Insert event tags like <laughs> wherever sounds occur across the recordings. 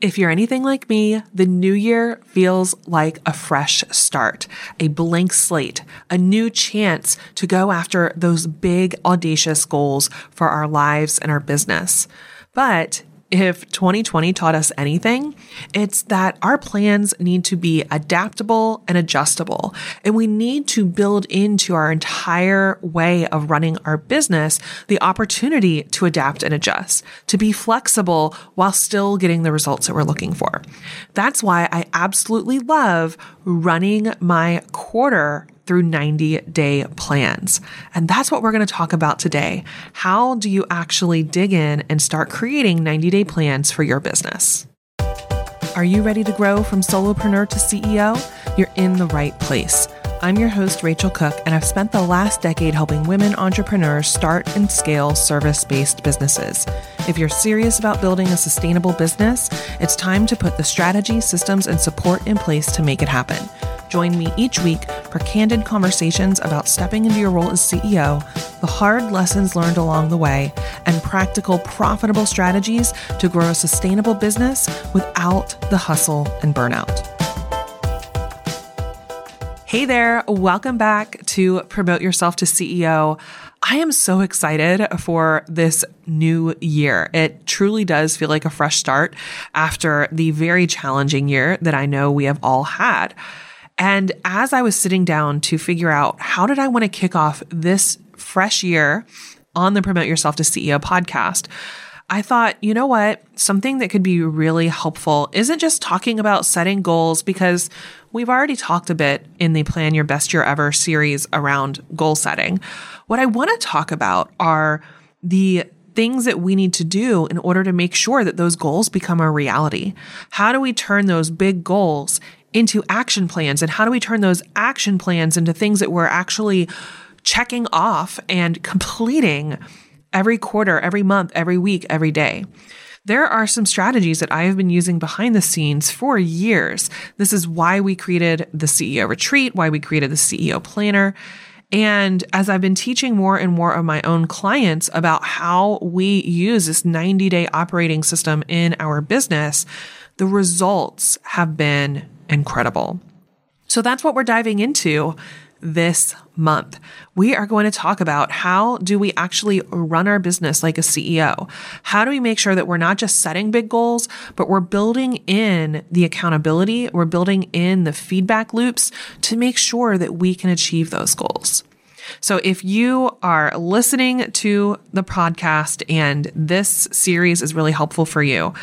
If you're anything like me, the new year feels like a fresh start, a blank slate, a new chance to go after those big, audacious goals for our lives and our business. But if 2020 taught us anything, it's that our plans need to be adaptable and adjustable. And we need to build into our entire way of running our business the opportunity to adapt and adjust, to be flexible while still getting the results that we're looking for. That's why I absolutely love running my quarter through 90 day plans. And that's what we're going to talk about today. How do you actually dig in and start creating 90 day plans for your business? Are you ready to grow from solopreneur to CEO? You're in the right place. I'm your host, Rachel Cook, and I've spent the last decade helping women entrepreneurs start and scale service based businesses. If you're serious about building a sustainable business, it's time to put the strategy, systems, and support in place to make it happen. Join me each week for candid conversations about stepping into your role as CEO, the hard lessons learned along the way, and practical, profitable strategies to grow a sustainable business without the hustle and burnout. Hey there, welcome back to Promote Yourself to CEO. I am so excited for this new year. It truly does feel like a fresh start after the very challenging year that I know we have all had. And as I was sitting down to figure out how did I want to kick off this fresh year on the Promote Yourself to CEO podcast, I thought, you know what? Something that could be really helpful isn't just talking about setting goals because we've already talked a bit in the Plan Your Best Year Ever series around goal setting. What I want to talk about are the things that we need to do in order to make sure that those goals become a reality. How do we turn those big goals into action plans and how do we turn those action plans into things that we're actually checking off and completing every quarter, every month, every week, every day. There are some strategies that I have been using behind the scenes for years. This is why we created the CEO retreat, why we created the CEO planner. And as I've been teaching more and more of my own clients about how we use this 90 day operating system in our business, the results have been incredible. So that's what we're diving into this month. We are going to talk about how do we actually run our business like a CEO? How do we make sure that we're not just setting big goals, but we're building in the accountability, we're building in the feedback loops to make sure that we can achieve those goals. So if you are listening to the podcast and this series is really helpful for you,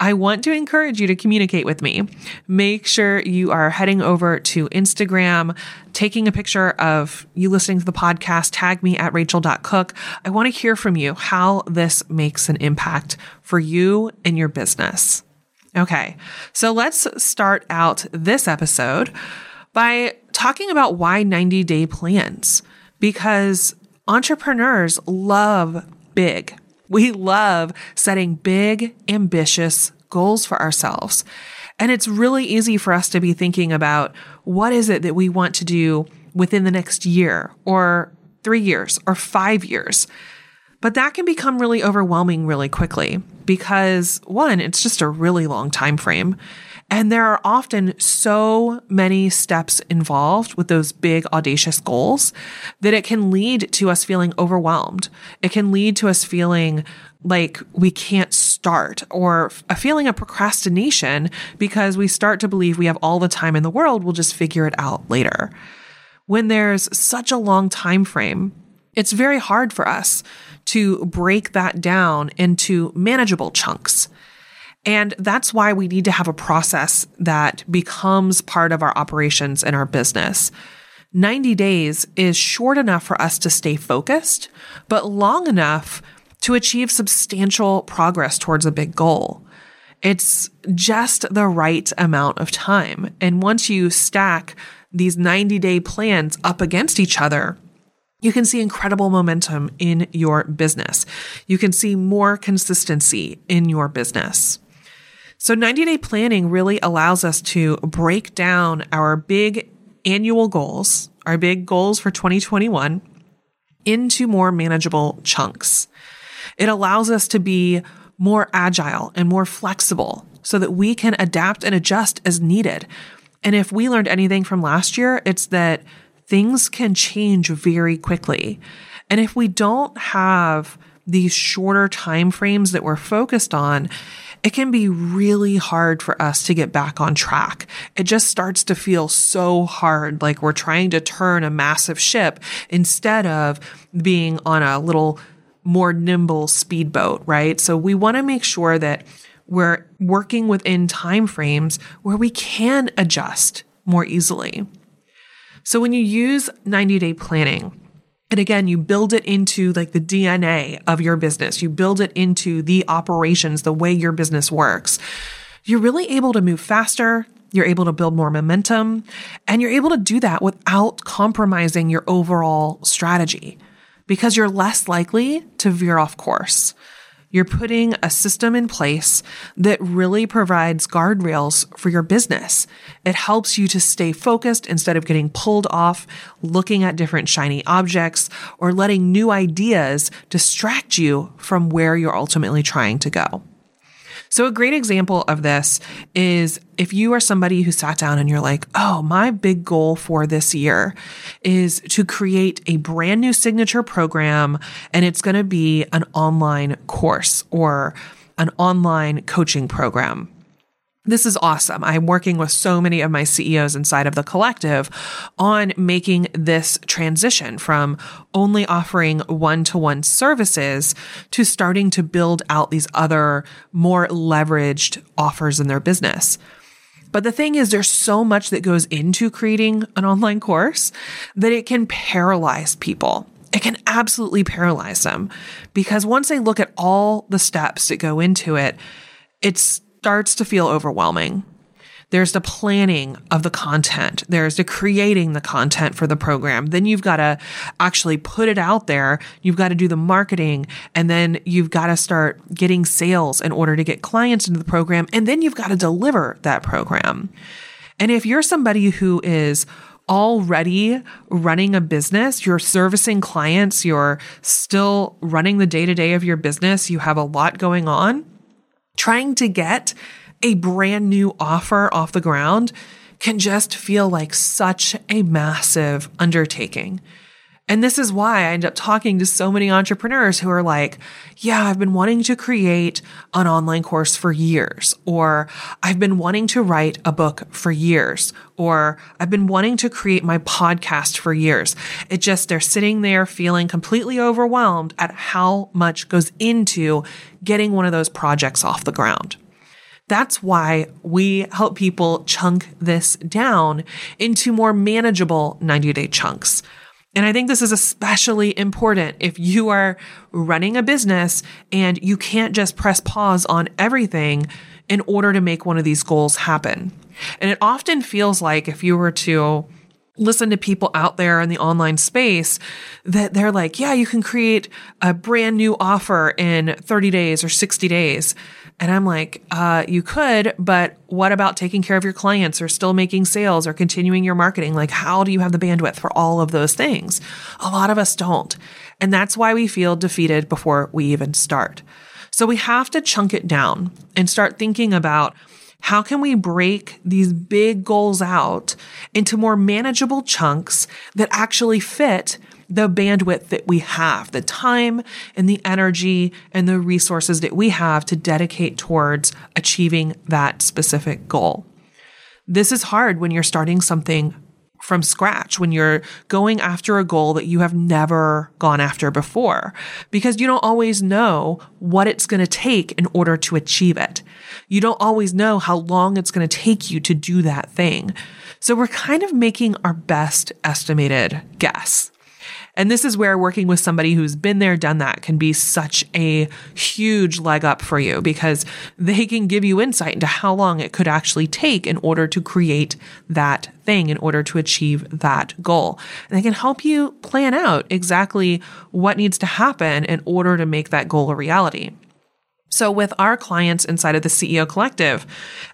I want to encourage you to communicate with me. Make sure you are heading over to Instagram, taking a picture of you listening to the podcast, tag me at rachel.cook. I want to hear from you how this makes an impact for you and your business. Okay, so let's start out this episode by talking about why 90 day plans because entrepreneurs love big. We love setting big, ambitious goals for ourselves. And it's really easy for us to be thinking about what is it that we want to do within the next year or three years or five years. But that can become really overwhelming really quickly because one, it's just a really long time frame. And there are often so many steps involved with those big, audacious goals that it can lead to us feeling overwhelmed. It can lead to us feeling like we can't start or uh, a feeling of procrastination because we start to believe we have all the time in the world, we'll just figure it out later. When there's such a long time frame, it's very hard for us to break that down into manageable chunks. And that's why we need to have a process that becomes part of our operations and our business. 90 days is short enough for us to stay focused, but long enough to achieve substantial progress towards a big goal. It's just the right amount of time. And once you stack these 90 day plans up against each other, you can see incredible momentum in your business. You can see more consistency in your business. So 90 day planning really allows us to break down our big annual goals, our big goals for 2021 into more manageable chunks. It allows us to be more agile and more flexible so that we can adapt and adjust as needed. And if we learned anything from last year, it's that things can change very quickly. And if we don't have these shorter time frames that we're focused on, it can be really hard for us to get back on track. It just starts to feel so hard, like we're trying to turn a massive ship instead of being on a little more nimble speedboat, right? So we want to make sure that we're working within time frames where we can adjust more easily. So when you use 90 day planning, and again, you build it into like the DNA of your business. You build it into the operations, the way your business works. You're really able to move faster. You're able to build more momentum and you're able to do that without compromising your overall strategy because you're less likely to veer off course. You're putting a system in place that really provides guardrails for your business. It helps you to stay focused instead of getting pulled off, looking at different shiny objects, or letting new ideas distract you from where you're ultimately trying to go. So, a great example of this is if you are somebody who sat down and you're like, oh, my big goal for this year is to create a brand new signature program, and it's going to be an online course or an online coaching program. This is awesome. I'm working with so many of my CEOs inside of the collective on making this transition from only offering one to one services to starting to build out these other more leveraged offers in their business. But the thing is, there's so much that goes into creating an online course that it can paralyze people. It can absolutely paralyze them because once they look at all the steps that go into it, it's starts to feel overwhelming. There's the planning of the content. There's the creating the content for the program. Then you've got to actually put it out there. You've got to do the marketing and then you've got to start getting sales in order to get clients into the program. And then you've got to deliver that program. And if you're somebody who is already running a business, you're servicing clients, you're still running the day to day of your business, you have a lot going on, trying to get a brand new offer off the ground can just feel like such a massive undertaking. And this is why I end up talking to so many entrepreneurs who are like, yeah, I've been wanting to create an online course for years, or I've been wanting to write a book for years, or I've been wanting to create my podcast for years. It just, they're sitting there feeling completely overwhelmed at how much goes into getting one of those projects off the ground. That's why we help people chunk this down into more manageable 90 day chunks. And I think this is especially important if you are running a business and you can't just press pause on everything in order to make one of these goals happen. And it often feels like if you were to listen to people out there in the online space that they're like, yeah, you can create a brand new offer in 30 days or 60 days. And I'm like, uh, you could, but what about taking care of your clients or still making sales or continuing your marketing? Like, how do you have the bandwidth for all of those things? A lot of us don't. And that's why we feel defeated before we even start. So we have to chunk it down and start thinking about how can we break these big goals out into more manageable chunks that actually fit the bandwidth that we have, the time and the energy and the resources that we have to dedicate towards achieving that specific goal. This is hard when you're starting something from scratch when you're going after a goal that you have never gone after before because you don't always know what it's going to take in order to achieve it. You don't always know how long it's going to take you to do that thing. So we're kind of making our best estimated guess. And this is where working with somebody who's been there, done that can be such a huge leg up for you because they can give you insight into how long it could actually take in order to create that thing, in order to achieve that goal. And they can help you plan out exactly what needs to happen in order to make that goal a reality. So, with our clients inside of the CEO Collective,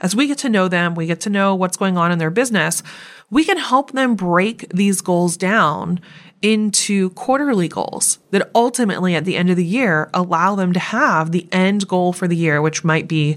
as we get to know them, we get to know what's going on in their business, we can help them break these goals down into quarterly goals that ultimately at the end of the year allow them to have the end goal for the year, which might be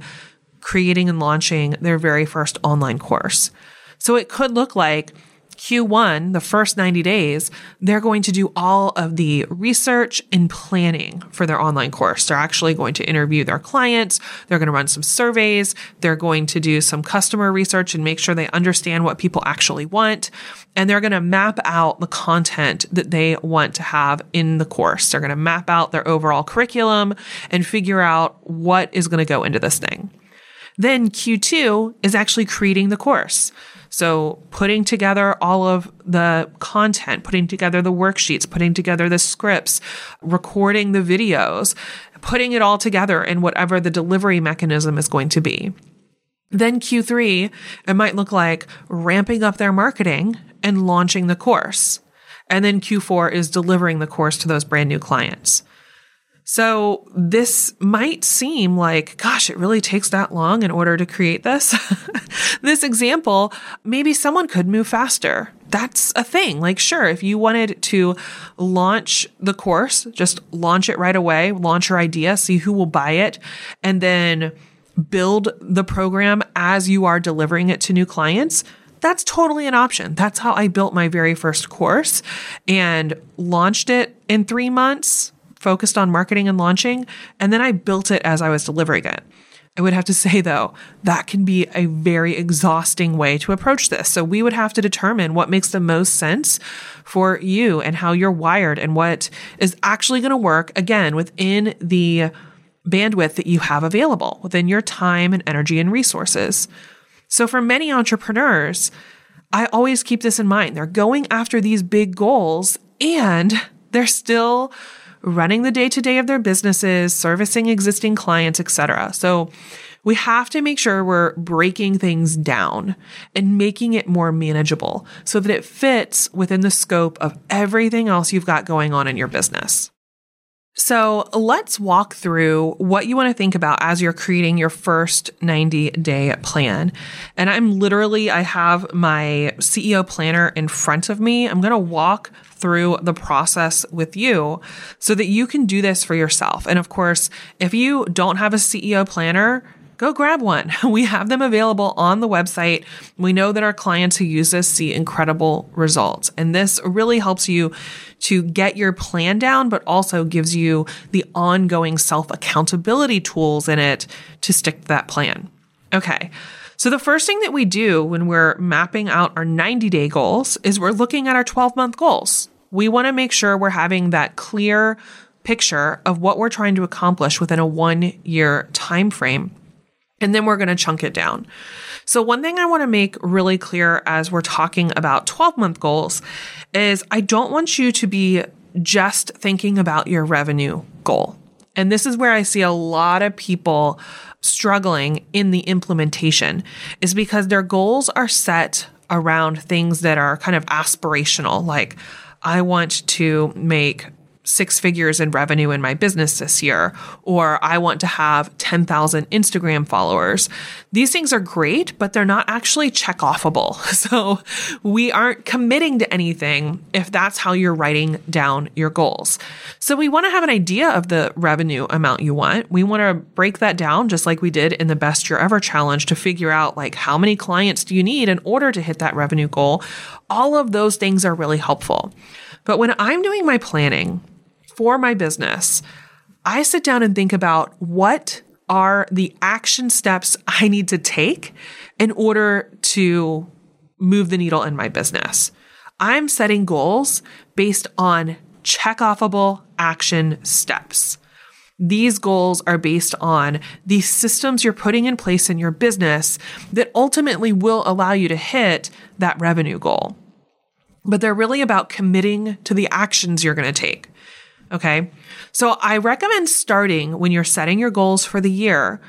creating and launching their very first online course. So it could look like Q1, the first 90 days, they're going to do all of the research and planning for their online course. They're actually going to interview their clients. They're going to run some surveys. They're going to do some customer research and make sure they understand what people actually want. And they're going to map out the content that they want to have in the course. They're going to map out their overall curriculum and figure out what is going to go into this thing. Then Q2 is actually creating the course. So putting together all of the content, putting together the worksheets, putting together the scripts, recording the videos, putting it all together in whatever the delivery mechanism is going to be. Then Q3, it might look like ramping up their marketing and launching the course. And then Q4 is delivering the course to those brand new clients. So this might seem like, gosh, it really takes that long in order to create this. <laughs> this example, maybe someone could move faster. That's a thing. Like, sure, if you wanted to launch the course, just launch it right away, launch your idea, see who will buy it, and then build the program as you are delivering it to new clients that's totally an option. That's how I built my very first course and launched it in three months focused on marketing and launching, and then I built it as I was delivering it. I would have to say, though, that can be a very exhausting way to approach this. So, we would have to determine what makes the most sense for you and how you're wired and what is actually going to work, again, within the bandwidth that you have available, within your time and energy and resources. So, for many entrepreneurs, I always keep this in mind. They're going after these big goals and they're still running the day to day of their businesses, servicing existing clients, etc. So we have to make sure we're breaking things down and making it more manageable so that it fits within the scope of everything else you've got going on in your business. So let's walk through what you want to think about as you're creating your first 90 day plan. And I'm literally, I have my CEO planner in front of me. I'm going to walk through the process with you so that you can do this for yourself. And of course, if you don't have a CEO planner, go grab one. <laughs> We have them available on the website. We know that our clients who use this see incredible results. And this really helps you to get your plan down, but also gives you the ongoing self accountability tools in it to stick to that plan. Okay. So, the first thing that we do when we're mapping out our 90 day goals is we're looking at our 12 month goals we want to make sure we're having that clear picture of what we're trying to accomplish within a one year time frame. And then we're going to chunk it down. So, one thing I want to make really clear as we're talking about 12 month goals is I don't want you to be just thinking about your revenue goal. And this is where I see a lot of people struggling in the implementation, is because their goals are set around things that are kind of aspirational, like I want to make six figures in revenue in my business this year, or I want to have 10,000 Instagram followers. These things are great, but they're not actually check offable. <laughs> So we aren't committing to anything if that's how you're writing down your goals. So we want to have an idea of the revenue amount you want. We want to break that down just like we did in the best year ever challenge to figure out like how many clients do you need in order to hit that revenue goal. All of those things are really helpful. But when I'm doing my planning, for my business, I sit down and think about what are the action steps I need to take in order to move the needle in my business. I'm setting goals based on check offable action steps. These goals are based on the systems you're putting in place in your business that ultimately will allow you to hit that revenue goal. But they're really about committing to the actions you're going to take. Okay. So I recommend starting when you're setting your goals for the year.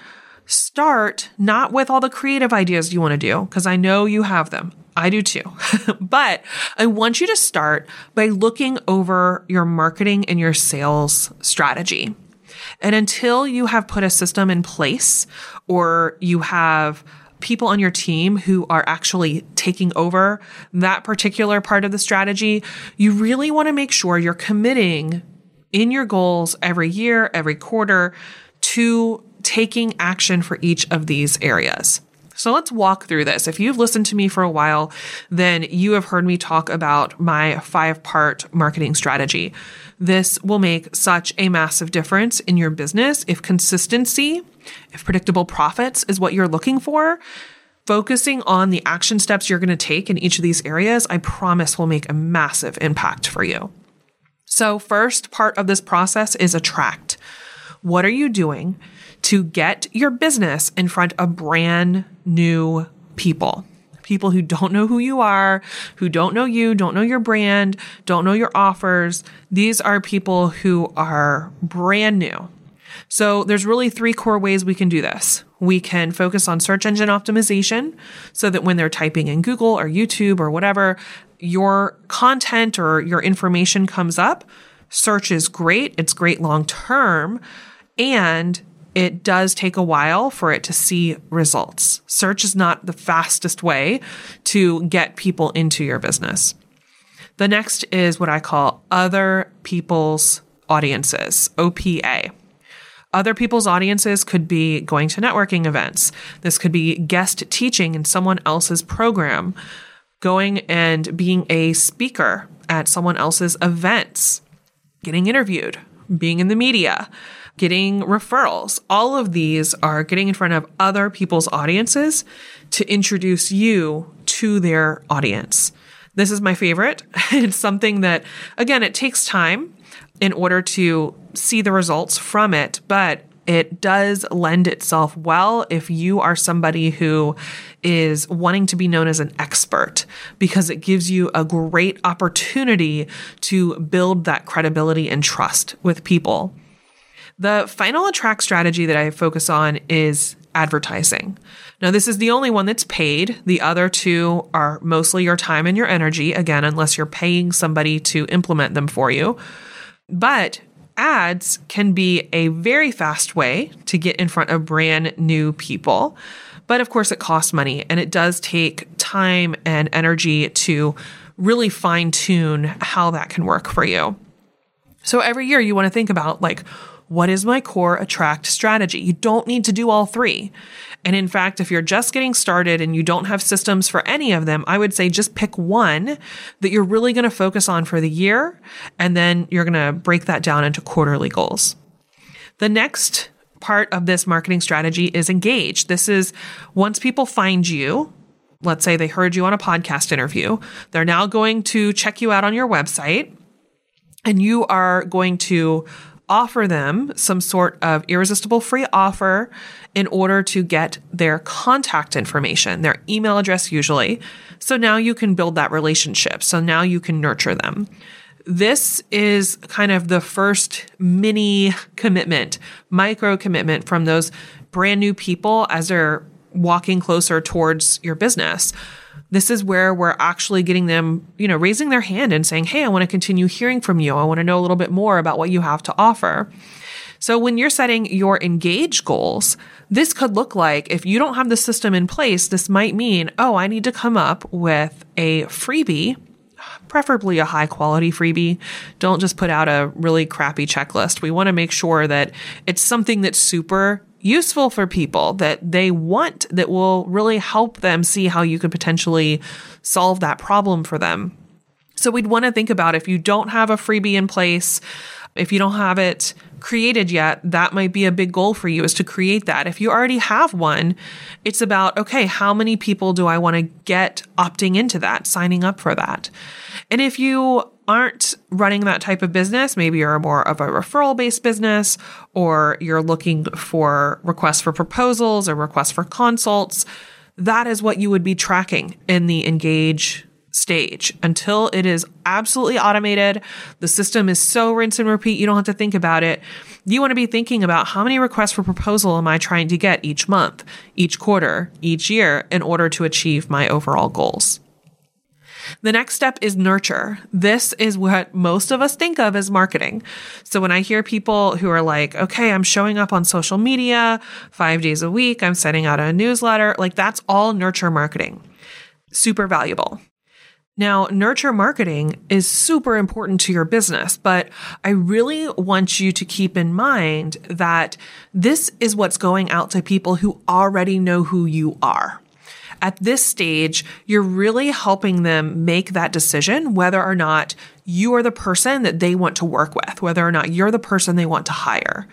Start not with all the creative ideas you want to do, because I know you have them. I do too. <laughs> but I want you to start by looking over your marketing and your sales strategy. And until you have put a system in place or you have people on your team who are actually taking over that particular part of the strategy, you really want to make sure you're committing in your goals every year, every quarter to taking action for each of these areas. So let's walk through this. If you've listened to me for a while, then you have heard me talk about my five part marketing strategy. This will make such a massive difference in your business if consistency, if predictable profits is what you're looking for. Focusing on the action steps you're going to take in each of these areas, I promise will make a massive impact for you. So, first part of this process is attract. What are you doing to get your business in front of brand new people? People who don't know who you are, who don't know you, don't know your brand, don't know your offers. These are people who are brand new. So there's really three core ways we can do this. We can focus on search engine optimization so that when they're typing in Google or YouTube or whatever, your content or your information comes up, search is great. It's great long term. And it does take a while for it to see results. Search is not the fastest way to get people into your business. The next is what I call other people's audiences, OPA. Other people's audiences could be going to networking events. This could be guest teaching in someone else's program going and being a speaker at someone else's events, getting interviewed, being in the media, getting referrals. All of these are getting in front of other people's audiences to introduce you to their audience. This is my favorite. <laughs> It's something that, again, it takes time in order to see the results from it, but it does lend itself well if you are somebody who is wanting to be known as an expert because it gives you a great opportunity to build that credibility and trust with people. The final attract strategy that I focus on is advertising. Now, this is the only one that's paid. The other two are mostly your time and your energy, again, unless you're paying somebody to implement them for you. But ads can be a very fast way to get in front of brand new people. But of course, it costs money and it does take time and energy to really fine tune how that can work for you. So every year you want to think about like, what is my core attract strategy? You don't need to do all three. And in fact, if you're just getting started and you don't have systems for any of them, I would say just pick one that you're really going to focus on for the year. And then you're going to break that down into quarterly goals. The next part of this marketing strategy is engage. This is once people find you, let's say they heard you on a podcast interview, they're now going to check you out on your website and you are going to offer them some sort of irresistible free offer in order to get their contact information, their email address usually. So now you can build that relationship. So now you can nurture them. This is kind of the first mini commitment, micro commitment from those brand new people as they're walking closer towards your business. This is where we're actually getting them, you know, raising their hand and saying, Hey, I want to continue hearing from you. I want to know a little bit more about what you have to offer. So when you're setting your engage goals, this could look like if you don't have the system in place, this might mean, oh, I need to come up with a freebie preferably a high quality freebie. Don't just put out a really crappy checklist. We want to make sure that it's something that's super useful for people that they want that will really help them see how you could potentially solve that problem for them. So we'd want to think about if you don't have a freebie in place, if you don't have it created yet, that might be a big goal for you is to create that. If you already have one, it's about, okay, how many people do I want to get opting into that, signing up for that? And if you aren't running that type of business, maybe you're more of a referral based business or you're looking for requests for proposals or requests for consults, that is what you would be tracking in the engage stage until it is absolutely automated. The system is so rinse and repeat, you don't have to think about it. You want to be thinking about how many requests for proposal am I trying to get each month, each quarter, each year in order to achieve my overall goals. The next step is nurture. This is what most of us think of as marketing. So when I hear people who are like, okay, I'm showing up on social media five days a week, I'm sending out a newsletter, like that's all nurture marketing. Super valuable. Now, nurture marketing is super important to your business, but I really want you to keep in mind that this is what's going out to people who already know who you are at this stage, you're really helping them make that decision whether or not you are the person that they want to work with, whether or not you're the person they want to hire.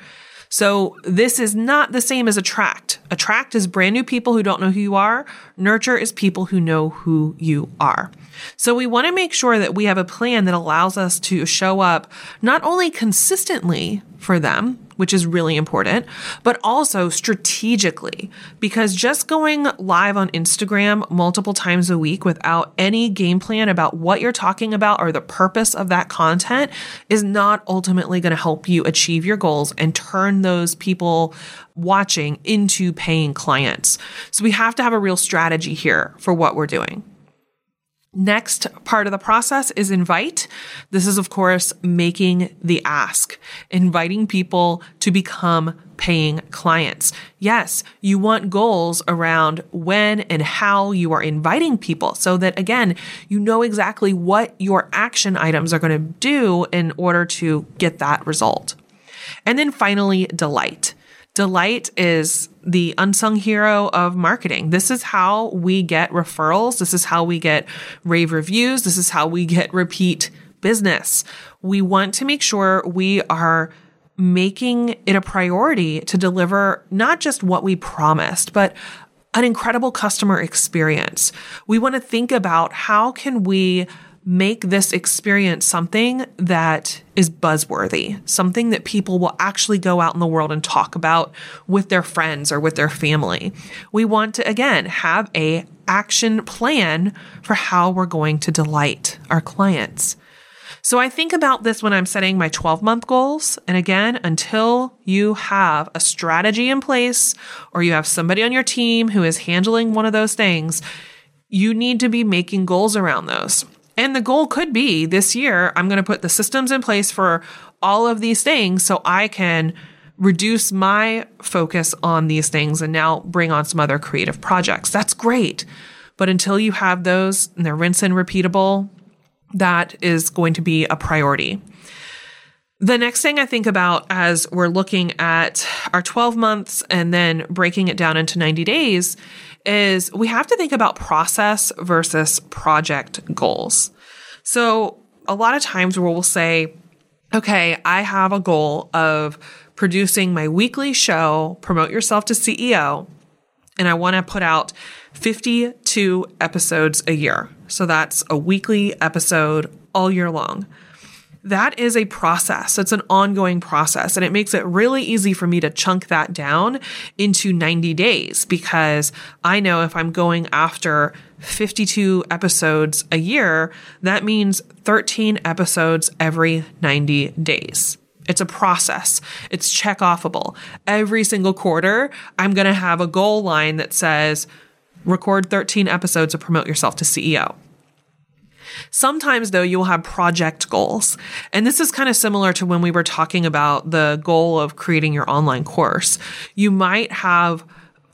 So this is not the same as attract. Attract is brand new people who don't know who you are. Nurture is people who know who you are. So we want to make sure that we have a plan that allows us to show up not only consistently for them, which is really important, but also strategically because just going live on Instagram multiple times a week without any game plan about what you're talking about or the purpose of that content is not ultimately going to help you achieve your goals and turn those people watching into paying clients. So we have to have a real strategy here for what we're doing. Next part of the process is invite. This is, of course, making the ask, inviting people to become paying clients. Yes, you want goals around when and how you are inviting people so that again, you know exactly what your action items are going to do in order to get that result. And then finally, delight. Delight is the unsung hero of marketing. This is how we get referrals. This is how we get rave reviews. This is how we get repeat business. We want to make sure we are making it a priority to deliver not just what we promised, but an incredible customer experience. We want to think about how can we make this experience something that is buzzworthy, something that people will actually go out in the world and talk about with their friends or with their family. We want to again have a action plan for how we're going to delight our clients. So I think about this when I'm setting my 12 month goals. And again, until you have a strategy in place or you have somebody on your team who is handling one of those things, you need to be making goals around those. And the goal could be this year, I'm going to put the systems in place for all of these things so I can reduce my focus on these things and now bring on some other creative projects. That's great. But until you have those and they're rinse and repeatable, that is going to be a priority. The next thing I think about as we're looking at our 12 months and then breaking it down into 90 days is we have to think about process versus project goals. So a lot of times we'll say, okay, I have a goal of producing my weekly show, Promote Yourself to CEO, and I want to put out 52 episodes a year. So that's a weekly episode all year long that is a process. It's an ongoing process. And it makes it really easy for me to chunk that down into 90 days because I know if I'm going after 52 episodes a year, that means 13 episodes every 90 days. It's a process. It's check offable. Every single quarter, I'm going to have a goal line that says, record 13 episodes of Promote Yourself to CEO. Sometimes, though, you'll have project goals. And this is kind of similar to when we were talking about the goal of creating your online course. You might have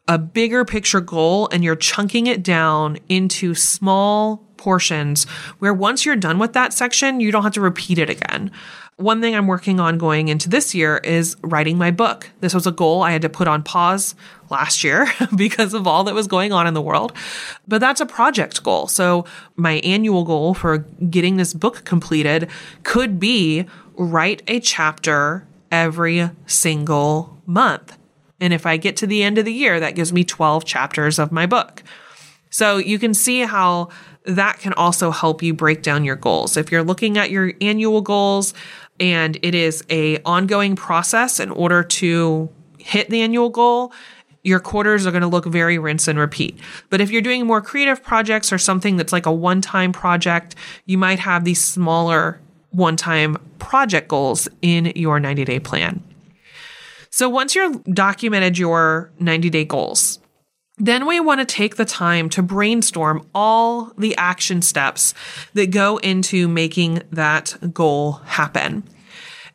a bigger picture goal and you're chunking it down into small portions where once you're done with that section, you don't have to repeat it again. One thing I'm working on going into this year is writing my book. This was a goal I had to put on pause last year <laughs> because of all that was going on in the world. But that's a project goal. So my annual goal for getting this book completed could be write a chapter every single month. And if I get to the end of the year, that gives me 12 chapters of my book. So you can see how that can also help you break down your goals. If you're looking at your annual goals and it is a ongoing process in order to hit the annual goal, your quarters are going to look very rinse and repeat. But if you're doing more creative projects or something that's like a one-time project, you might have these smaller one-time project goals in your 90-day plan. So once you've documented your 90-day goals, then we want to take the time to brainstorm all the action steps that go into making that goal happen.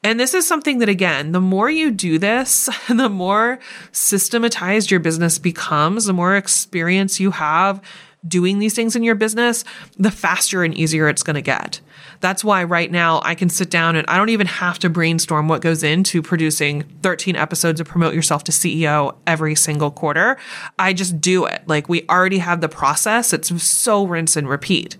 And this is something that, again, the more you do this, <laughs> the more systematized your business becomes, the more experience you have doing these things in your business, the faster and easier it's going to get. That's why right now I can sit down and I don't even have to brainstorm what goes into producing 13 episodes of Promote Yourself to CEO every single quarter. I just do it. Like we already have the process. It's so rinse and repeat.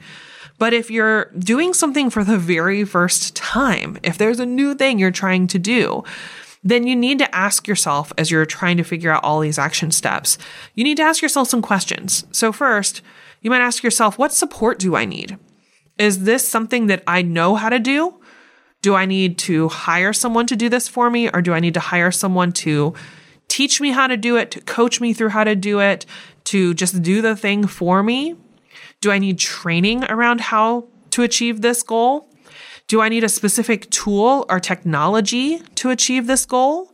But if you're doing something for the very first time, if there's a new thing you're trying to do, then you need to ask yourself as you're trying to figure out all these action steps, you need to ask yourself some questions. So, first, you might ask yourself, what support do I need? Is this something that I know how to do? Do I need to hire someone to do this for me? Or do I need to hire someone to teach me how to do it, to coach me through how to do it, to just do the thing for me? Do I need training around how to achieve this goal? Do I need a specific tool or technology to achieve this goal?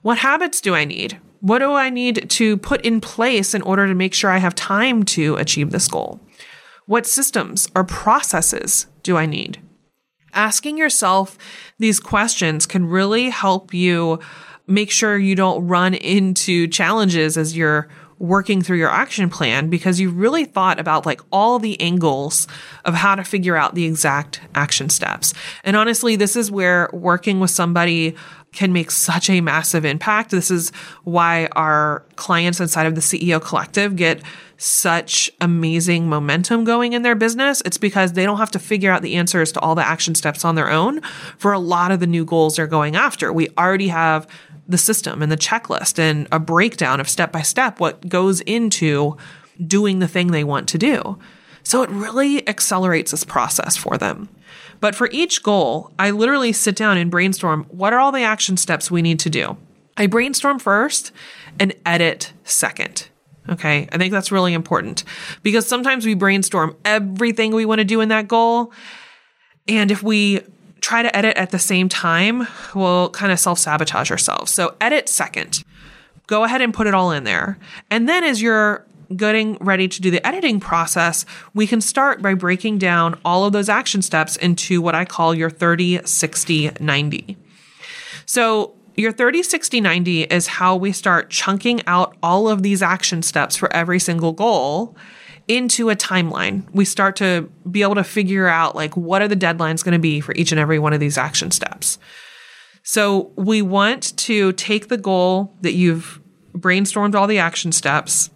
What habits do I need? What do I need to put in place in order to make sure I have time to achieve this goal? What systems or processes do I need? Asking yourself these questions can really help you make sure you don't run into challenges as you're working through your action plan because you really thought about like all the angles of how to figure out the exact action steps. And honestly, this is where working with somebody can make such a massive impact. This is why our clients inside of the CEO collective get such amazing momentum going in their business. It's because they don't have to figure out the answers to all the action steps on their own for a lot of the new goals they're going after. We already have the system and the checklist and a breakdown of step by step what goes into doing the thing they want to do. So it really accelerates this process for them. But for each goal, I literally sit down and brainstorm what are all the action steps we need to do. I brainstorm first and edit second. Okay. I think that's really important because sometimes we brainstorm everything we want to do in that goal. And if we try to edit at the same time, we'll kind of self sabotage ourselves. So edit second. Go ahead and put it all in there. And then as you're getting ready to do the editing process, we can start by breaking down all of those action steps into what I call your 30, 60, 90. So your 30, 60, 90 is how we start chunking out all of these action steps for every single goal into a timeline. We start to be able to figure out like what are the deadlines going to be for each and every one of these action steps. So we want to take the goal that you've brainstormed all the action steps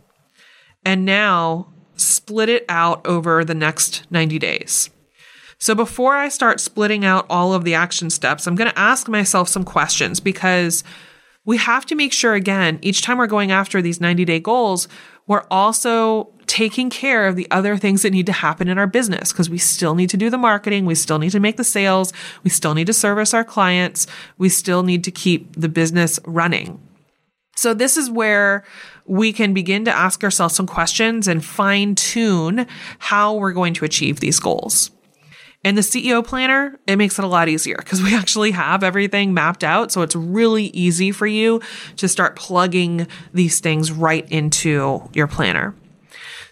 and now split it out over the next 90 days. So before I start splitting out all of the action steps, I'm going to ask myself some questions because we have to make sure, again, each time we're going after these 90 day goals, we're also taking care of the other things that need to happen in our business because we still need to do the marketing. We still need to make the sales. We still need to service our clients. We still need to keep the business running. So this is where we can begin to ask ourselves some questions and fine tune how we're going to achieve these goals. In the CEO planner, it makes it a lot easier because we <laughs> actually have everything mapped out. So it's really easy for you to start plugging these things right into your planner.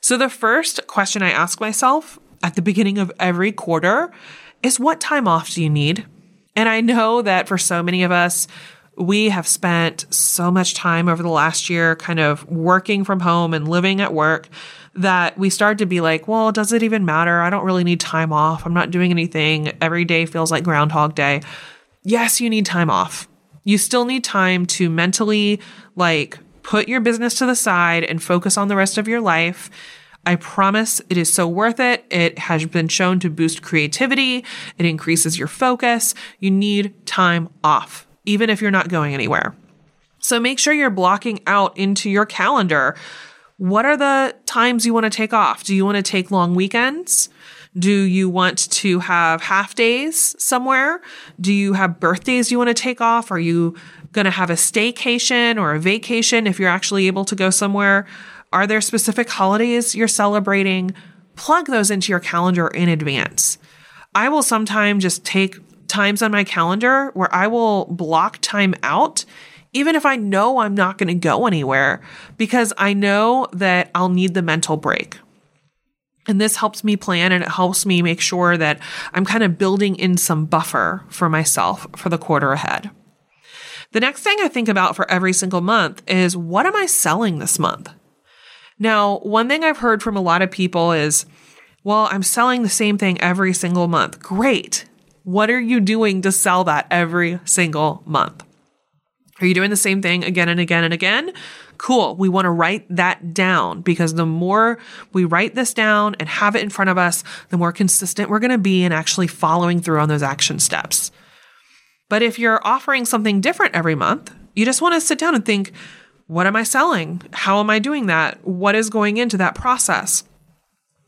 So, the first question I ask myself at the beginning of every quarter is what time off do you need? And I know that for so many of us, we have spent so much time over the last year kind of working from home and living at work that we start to be like, well, does it even matter? I don't really need time off. I'm not doing anything. Every day feels like Groundhog Day. Yes, you need time off. You still need time to mentally like put your business to the side and focus on the rest of your life. I promise it is so worth it. It has been shown to boost creativity. It increases your focus. You need time off, even if you're not going anywhere. So make sure you're blocking out into your calendar what are the times you want to take off? Do you want to take long weekends? Do you want to have half days somewhere? Do you have birthdays you want to take off? Are you going to have a staycation or a vacation if you're actually able to go somewhere? Are there specific holidays you're celebrating? Plug those into your calendar in advance. I will sometimes just take times on my calendar where I will block time out even if I know I'm not going to go anywhere, because I know that I'll need the mental break. And this helps me plan and it helps me make sure that I'm kind of building in some buffer for myself for the quarter ahead. The next thing I think about for every single month is what am I selling this month? Now, one thing I've heard from a lot of people is, well, I'm selling the same thing every single month. Great. What are you doing to sell that every single month? Are you doing the same thing again and again and again? Cool. We want to write that down because the more we write this down and have it in front of us, the more consistent we're going to be in actually following through on those action steps. But if you're offering something different every month, you just want to sit down and think, what am I selling? How am I doing that? What is going into that process?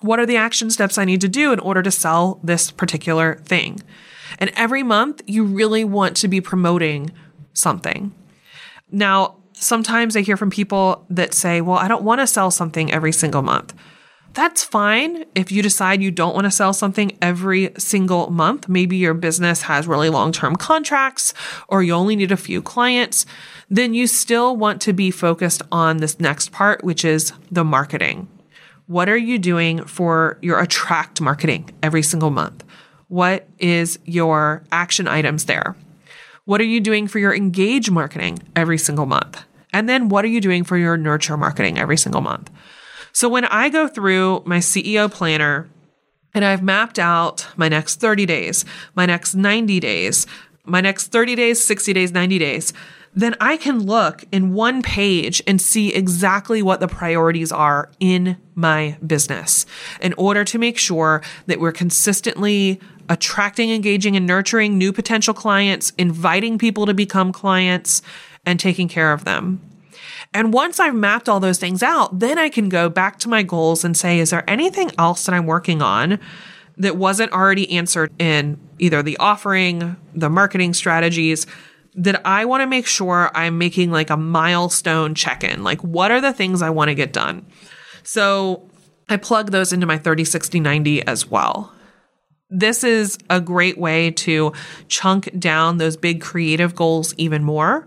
What are the action steps I need to do in order to sell this particular thing? And every month, you really want to be promoting something. Now, sometimes I hear from people that say, well, I don't want to sell something every single month. That's fine if you decide you don't want to sell something every single month. Maybe your business has really long term contracts or you only need a few clients. Then you still want to be focused on this next part, which is the marketing. What are you doing for your attract marketing every single month? What is your action items there? What are you doing for your engage marketing every single month? And then what are you doing for your nurture marketing every single month? So when I go through my CEO planner and I've mapped out my next 30 days, my next 90 days, my next 30 days, 60 days, 90 days, then I can look in one page and see exactly what the priorities are in my business in order to make sure that we're consistently attracting, engaging, and nurturing new potential clients, inviting people to become clients, and taking care of them. And once I've mapped all those things out, then I can go back to my goals and say, is there anything else that I'm working on that wasn't already answered in either the offering, the marketing strategies? That I want to make sure I'm making like a milestone check in. Like, what are the things I want to get done? So I plug those into my 30, 60, 90 as well this is a great way to chunk down those big creative goals even more.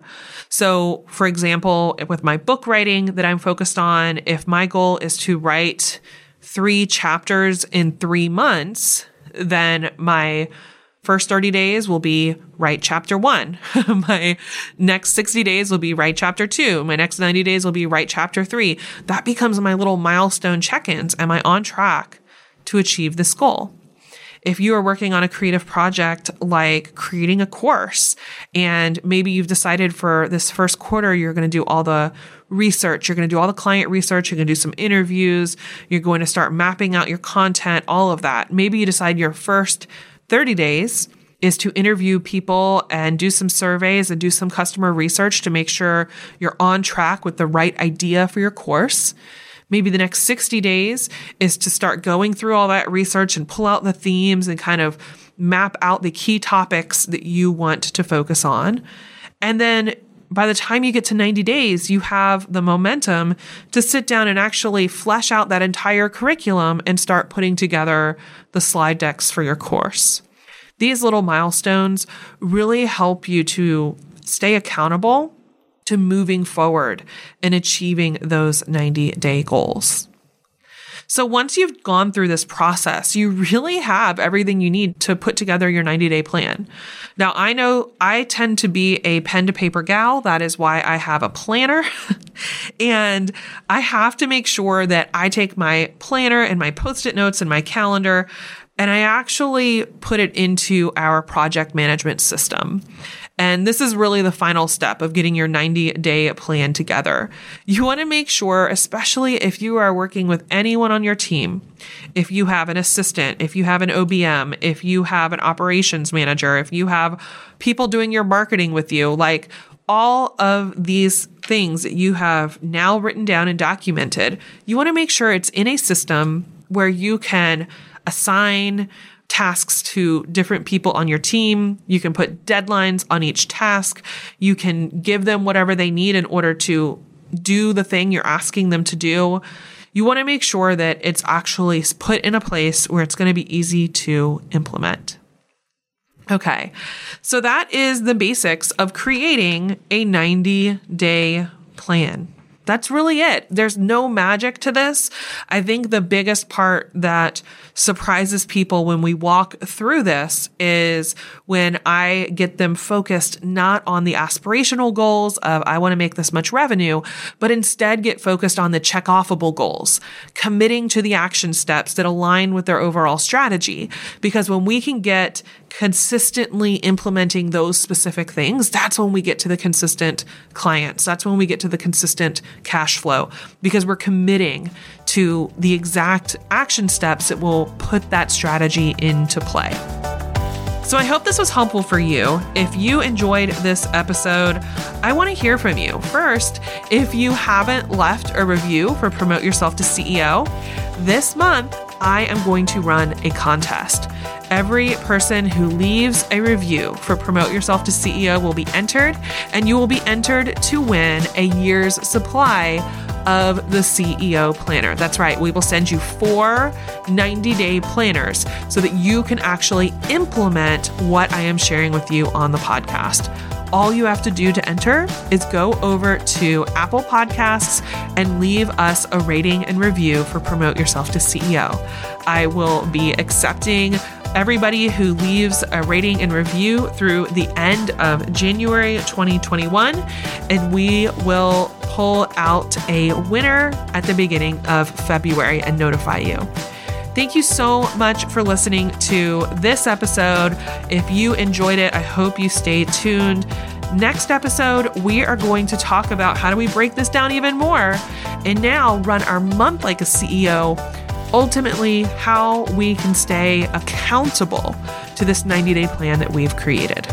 So, for example, with my book writing that I'm focused on, if my goal is to write three chapters in three months, then my first 30 days will be write chapter one. <laughs> my next 60 days will be write chapter two. My next 90 days will be write chapter three. That becomes my little milestone check ins. Am I on track to achieve this goal? If you are working on a creative project like creating a course and maybe you've decided for this first quarter you're going to do all the research, you're going to do all the client research, you're going to do some interviews, you're going to start mapping out your content, all of that. Maybe you decide your first 30 days is to interview people and do some surveys and do some customer research to make sure you're on track with the right idea for your course. Maybe the next 60 days is to start going through all that research and pull out the themes and kind of map out the key topics that you want to focus on. And then by the time you get to 90 days, you have the momentum to sit down and actually flesh out that entire curriculum and start putting together the slide decks for your course. These little milestones really help you to stay accountable to moving forward and achieving those 90 day goals. So once you've gone through this process, you really have everything you need to put together your 90 day plan. Now, I know I tend to be a pen to paper gal. That is why I have a planner. <laughs> and I have to make sure that I take my planner and my post it notes and my calendar and I actually put it into our project management system. And this is really the final step of getting your 90 day plan together. You want to make sure, especially if you are working with anyone on your team, if you have an assistant, if you have an OBM, if you have an operations manager, if you have people doing your marketing with you, like all of these things that you have now written down and documented, you want to make sure it's in a system where you can assign tasks to different people on your team. You can put deadlines on each task. You can give them whatever they need in order to do the thing you're asking them to do. You want to make sure that it's actually put in a place where it's going to be easy to implement. Okay, so that is the basics of creating a 90 day plan that's really it. There's no magic to this. I think the biggest part that surprises people when we walk through this is when I get them focused not on the aspirational goals of I want to make this much revenue, but instead get focused on the check offable goals, committing to the action steps that align with their overall strategy. Because when we can get consistently implementing those specific things, that's when we get to the consistent clients. That's when we get to the consistent cash flow because we're committing to the exact action steps that will put that strategy into play. So I hope this was helpful for you. If you enjoyed this episode, I want to hear from you. First, if you haven't left a review for Promote Yourself to CEO, this month I am going to run a contest. Every person who leaves a review for Promote Yourself to CEO will be entered, and you will be entered to win a year's supply of the CEO planner. That's right, we will send you four 90 day planners so that you can actually implement what I am sharing with you on the podcast all you have to do to enter is go over to Apple Podcasts and leave us a rating and review for Promote Yourself to CEO. I will be accepting everybody who leaves a rating and review through the end of January 2021, and we will pull out a winner at the beginning of February and notify you. Thank you so much for listening to this episode. If you enjoyed it, I hope you stay tuned. Next episode, we are going to talk about how do we break this down even more and now run our month like a CEO. Ultimately, how we can stay accountable to this 90 day plan that we've created.